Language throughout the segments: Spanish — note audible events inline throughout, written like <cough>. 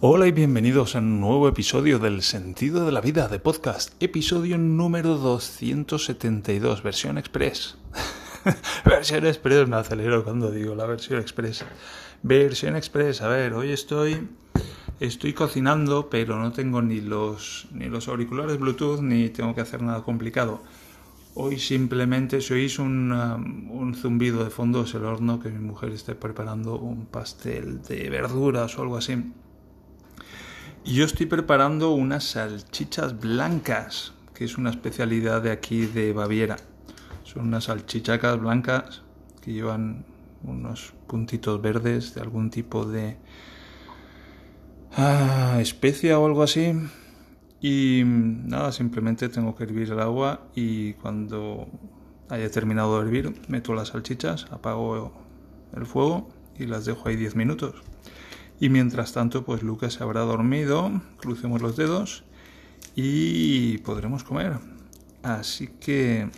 Hola y bienvenidos a un nuevo episodio del Sentido de la Vida de podcast, episodio número 272, versión express. <laughs> versión express, me acelero cuando digo la versión express. Versión express, a ver, hoy estoy estoy cocinando, pero no tengo ni los ni los auriculares Bluetooth ni tengo que hacer nada complicado. Hoy simplemente si oís un, um, un zumbido de fondo es el horno que mi mujer está preparando un pastel de verduras o algo así. Yo estoy preparando unas salchichas blancas, que es una especialidad de aquí de Baviera. Son unas salchichacas blancas que llevan unos puntitos verdes de algún tipo de ah, especia o algo así y nada, simplemente tengo que hervir el agua y cuando haya terminado de hervir, meto las salchichas, apago el fuego y las dejo ahí 10 minutos. Y mientras tanto, pues Lucas se habrá dormido, crucemos los dedos y podremos comer. Así que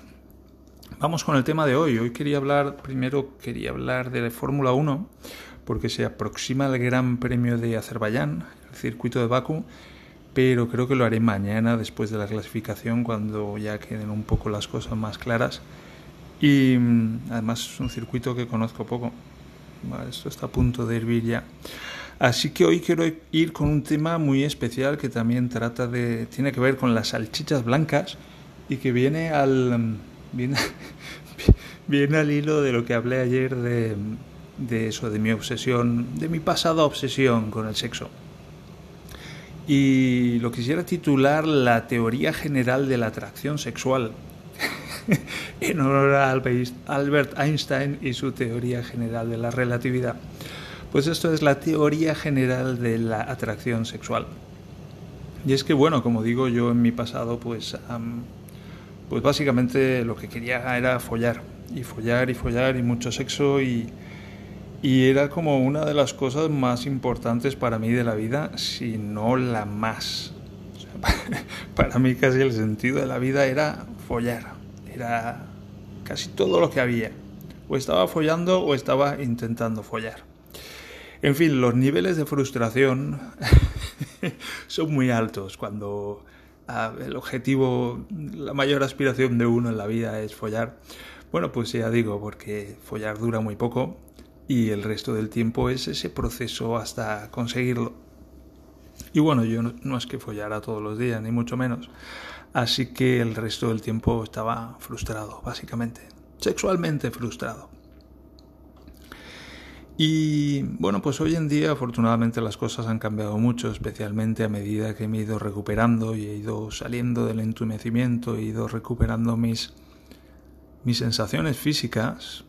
vamos con el tema de hoy. Hoy quería hablar, primero quería hablar de Fórmula 1, porque se aproxima el Gran Premio de Azerbaiyán, el circuito de Bakú pero creo que lo haré mañana después de la clasificación cuando ya queden un poco las cosas más claras y mm, además es un circuito que conozco poco esto está a punto de hervir ya así que hoy quiero ir con un tema muy especial que también trata de tiene que ver con las salchichas blancas y que viene al mm, viene, <laughs> viene al hilo de lo que hablé ayer de, de eso de mi obsesión de mi pasada obsesión con el sexo y lo quisiera titular La teoría general de la atracción sexual, <laughs> en honor a Albert Einstein y su teoría general de la relatividad. Pues esto es la teoría general de la atracción sexual. Y es que, bueno, como digo yo en mi pasado, pues, pues básicamente lo que quería era follar, y follar y follar y mucho sexo y, y era como una de las cosas más importantes para mí de la vida, si no la más. <laughs> para mí casi el sentido de la vida era follar, era casi todo lo que había. O estaba follando o estaba intentando follar. En fin, los niveles de frustración <laughs> son muy altos cuando el objetivo, la mayor aspiración de uno en la vida es follar. Bueno, pues ya digo, porque follar dura muy poco y el resto del tiempo es ese proceso hasta conseguirlo. Y bueno, yo no, es que follara todos los días, ni mucho menos. Así que el resto del tiempo estaba frustrado, básicamente. Sexualmente frustrado. Y bueno, pues hoy en día afortunadamente las cosas han cambiado mucho, especialmente a medida que me he ido recuperando y he ido saliendo del entumecimiento, he ido recuperando mis, mis sensaciones físicas,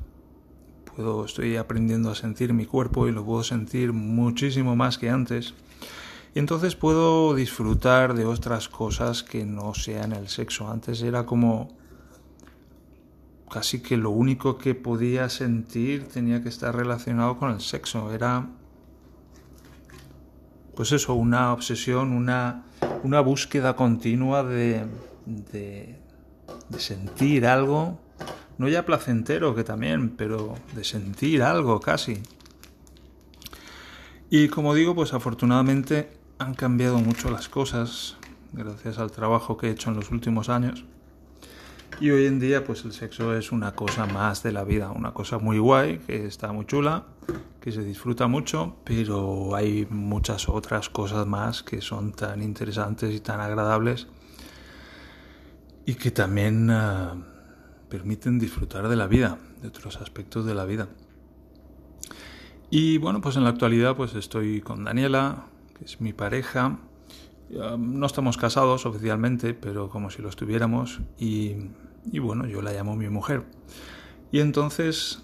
puedo, estoy aprendiendo a sentir mi cuerpo y lo puedo sentir muchísimo más que antes. Y entonces puedo disfrutar de otras cosas que no sean el sexo. Antes era como casi que lo único que podía sentir tenía que estar relacionado con el sexo. Era, pues eso, una obsesión, una, una búsqueda continua de, de, de sentir algo no ya placentero, que también, pero de sentir algo casi. Y como digo, pues afortunadamente han cambiado mucho las cosas gracias al trabajo que he hecho en los últimos años. Y hoy en día pues el sexo es una cosa más de la vida, una cosa muy guay, que está muy chula, que se disfruta mucho, pero hay muchas otras cosas más que son tan interesantes y tan agradables y que también... Ah, permiten disfrutar de la vida, de otros aspectos de la vida. Y bueno, pues en la actualidad pues estoy con Daniela, que es mi pareja. No estamos casados oficialmente, pero como si lo estuviéramos. Y, bueno, yo la llamo mi mujer. Y entonces,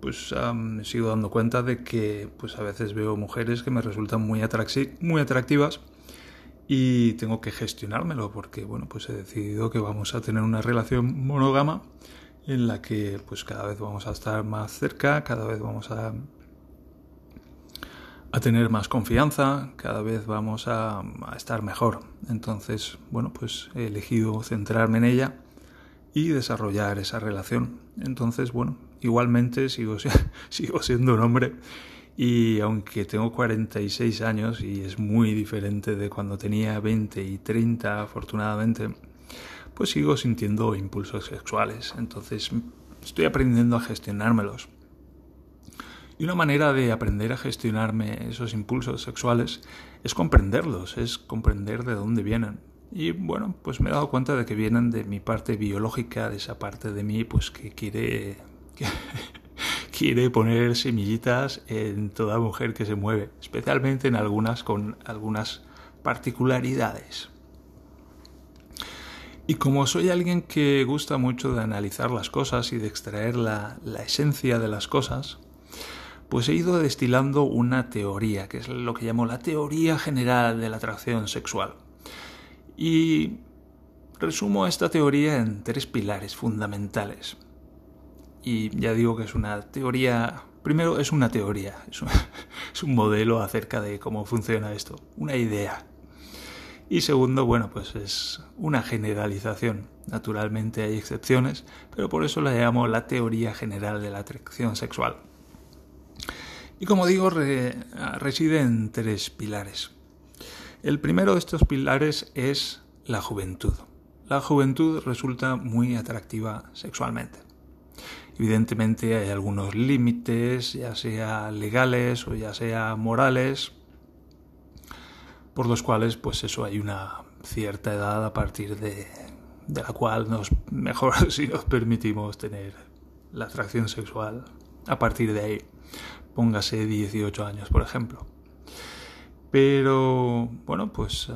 pues sigo dando cuenta de que pues a veces veo mujeres que me resultan muy, muy atractivas y tengo que gestionármelo porque bueno pues he decidido que vamos a tener una relación monógama en la que pues cada vez vamos a estar más cerca cada vez vamos a a tener más confianza cada vez vamos a, a estar mejor entonces bueno pues he elegido centrarme en ella y desarrollar esa relación entonces bueno igualmente sigo <laughs> sigo siendo un hombre Y aunque tengo 46 años y es muy diferente de cuando tenía 20 y 30, afortunadamente, pues sigo sintiendo impulsos sexuales. Entonces estoy aprendiendo a gestionármelos. Y una manera de aprender a gestionarme esos impulsos sexuales es comprenderlos, es comprender de dónde vienen. Y bueno, pues me he dado cuenta de que vienen de mi parte biológica, de esa parte de mí pues que quiere <laughs> quiere poner semillitas en toda mujer que se mueve, especialmente en algunas con algunas particularidades. Y como soy alguien que gusta mucho de analizar las cosas y de extraer la, la esencia de las cosas, pues he ido destilando una teoría, que es lo que llamo la teoría general de la atracción sexual. Y resumo esta teoría en tres pilares fundamentales. Y ya digo que es una teoría, primero es una teoría, <laughs> es un, modelo acerca de cómo funciona esto, una idea. Y segundo, bueno, pues es una generalización. Naturalmente hay excepciones, pero por eso la llamo la teoría general de la atracción sexual. Y como digo, reside en tres pilares. El primero de estos pilares es la juventud. La juventud resulta muy atractiva sexualmente. Evidentemente hay algunos límites, ya sea legales o ya sea morales, por los cuales pues eso hay una cierta edad a partir de, la cual nos <laughs> mejor <laughs> si nos permitimos tener la atracción sexual a partir de ahí póngase 18 años, por ejemplo. Pero bueno, pues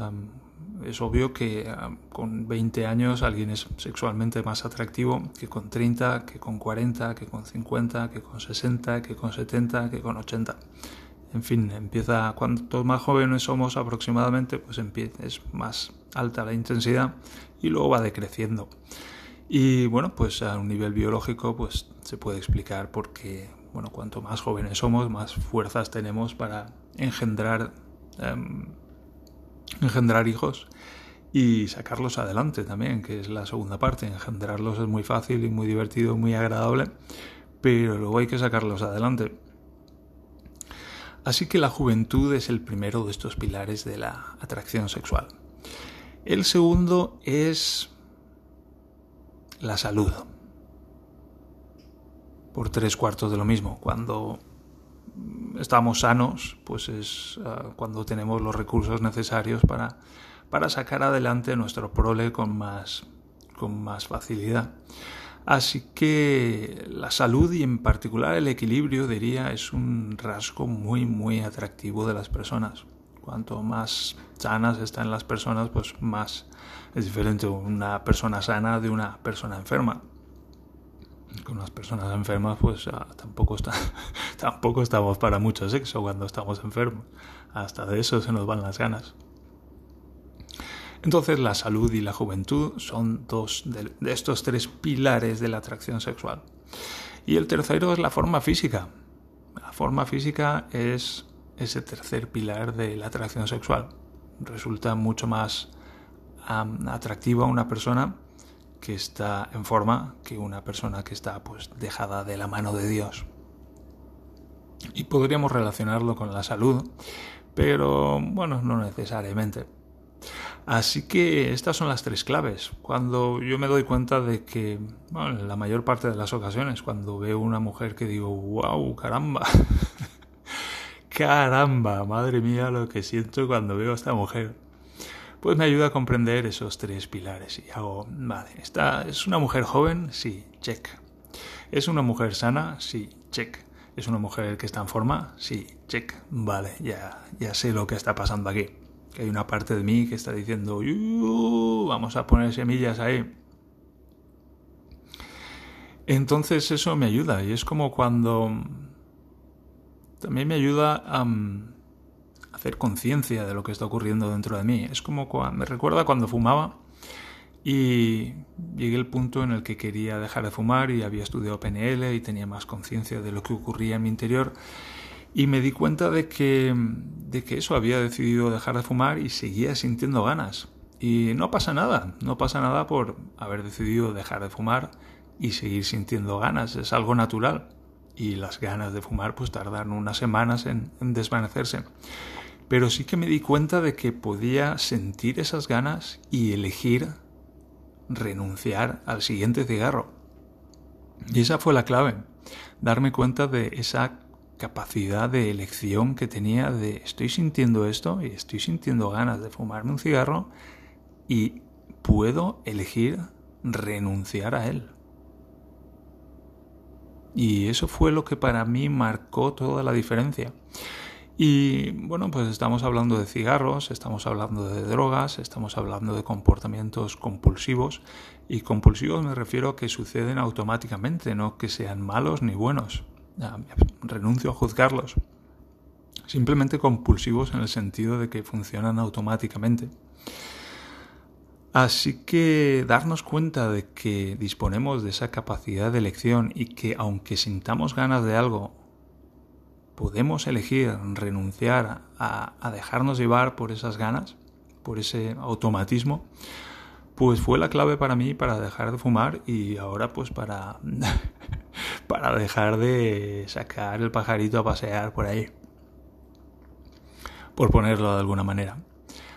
es obvio que con 20 años alguien es sexualmente más atractivo que con 30, que con 40, que con 50, que con 60, que con 70, que con 80. En fin, empieza cuanto más jóvenes somos aproximadamente, pues es más alta la intensidad y luego va decreciendo. Y bueno, pues a un nivel biológico pues se puede explicar por qué bueno, cuanto más jóvenes somos, más fuerzas tenemos para engendrar, em, engendrar hijos y sacarlos adelante también, que es la segunda parte. Engendrarlos es muy fácil y muy divertido, muy agradable, pero luego hay que sacarlos adelante. Así que la juventud es el primero de estos pilares de la atracción sexual. El segundo es la salud por tres cuartos de lo mismo. Cuando estamos sanos, pues es ah, cuando tenemos los recursos necesarios para, para sacar adelante nuestro prole con más, con más facilidad. Así que la salud y en particular el equilibrio, diría, es un rasgo muy, muy atractivo de las personas. Cuanto más sanas están las personas, pues más es diferente una persona sana de una persona enferma con las personas enfermas, pues ah, tampoco, está, <laughs> tampoco estamos para mucho sexo cuando estamos enfermos. Hasta de eso se nos van las ganas. Entonces la salud y la juventud son dos de, estos tres pilares de la atracción sexual. Y el tercero es la forma física. La forma física es ese tercer pilar de la atracción sexual. Resulta mucho más atractiva a una persona que está en forma que una persona que está pues dejada de la mano de Dios. Y podríamos relacionarlo con la salud, pero bueno, no necesariamente. Así que estas son las tres claves. Cuando yo me doy cuenta de que, bueno, en la mayor parte de las ocasiones, cuando veo una mujer que digo, wow, caramba, <laughs> caramba, madre mía lo que siento cuando veo a esta mujer pues me ayuda a comprender esos tres pilares. Y hago, vale, ¿esta es una mujer joven? Sí, check. ¿Es una mujer sana? Sí, check. ¿Es una mujer que está en forma? Sí, check. Vale, ya, ya sé lo que está pasando aquí. Que hay una parte de mí que está diciendo, vamos a poner semillas ahí. Entonces eso me ayuda y es como cuando... También me ayuda a hacer conciencia de lo que está ocurriendo dentro de mí. Es como me recuerda cuando fumaba y llegué al punto en el que quería dejar de fumar y había estudiado PNL y tenía más conciencia de lo que ocurría en mi interior y me di cuenta de que, de que eso había decidido dejar de fumar y seguía sintiendo ganas. Y no pasa nada, no pasa nada por haber decidido dejar de fumar y seguir sintiendo ganas, es algo natural. y las ganas de fumar pues tardan unas semanas en, desvanecerse. Pero sí que me di cuenta de que podía sentir esas ganas y elegir renunciar al siguiente cigarro. Y esa fue la clave, darme cuenta de esa capacidad de elección que tenía de estoy sintiendo esto y estoy sintiendo ganas de fumarme un cigarro y puedo elegir renunciar a él. Y eso fue lo que para mí marcó toda la diferencia. Y bueno, pues estamos hablando de cigarros, estamos hablando de drogas, estamos hablando de comportamientos compulsivos. Y compulsivos me refiero a que suceden automáticamente, no que sean malos ni buenos. renuncio a juzgarlos. Simplemente compulsivos en el sentido de que funcionan automáticamente. Así que darnos cuenta de que disponemos de esa capacidad de elección y que aunque sintamos ganas de algo, podemos elegir renunciar a, dejarnos llevar por esas ganas, por ese automatismo, pues fue la clave para mí para dejar de fumar y ahora pues para, <laughs> para dejar de sacar el pajarito a pasear por ahí, por ponerlo de alguna manera.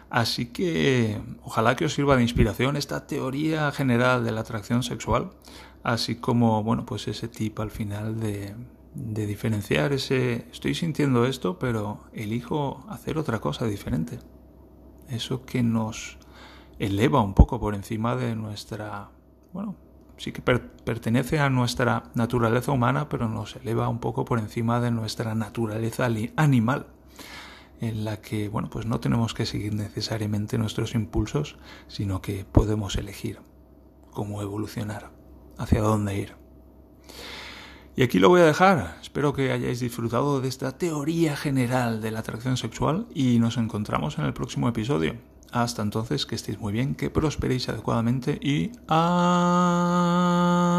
Así que ojalá que os sirva de inspiración esta teoría general de la atracción sexual, así como, bueno, pues ese tip al final de, de diferenciar ese estoy sintiendo esto, pero elijo hacer otra cosa diferente. Eso que nos eleva un poco por encima de nuestra, bueno, sí que pertenece a nuestra naturaleza humana, pero nos eleva un poco por encima de nuestra naturaleza animal en la que, bueno, pues no tenemos que seguir necesariamente nuestros impulsos, sino que podemos elegir cómo evolucionar, hacia dónde ir. Y aquí lo voy a dejar. Espero que hayáis disfrutado de esta teoría general de la atracción sexual y nos encontramos en el próximo episodio. Hasta entonces, que estéis muy bien, que prosperéis adecuadamente y... ¡Ah!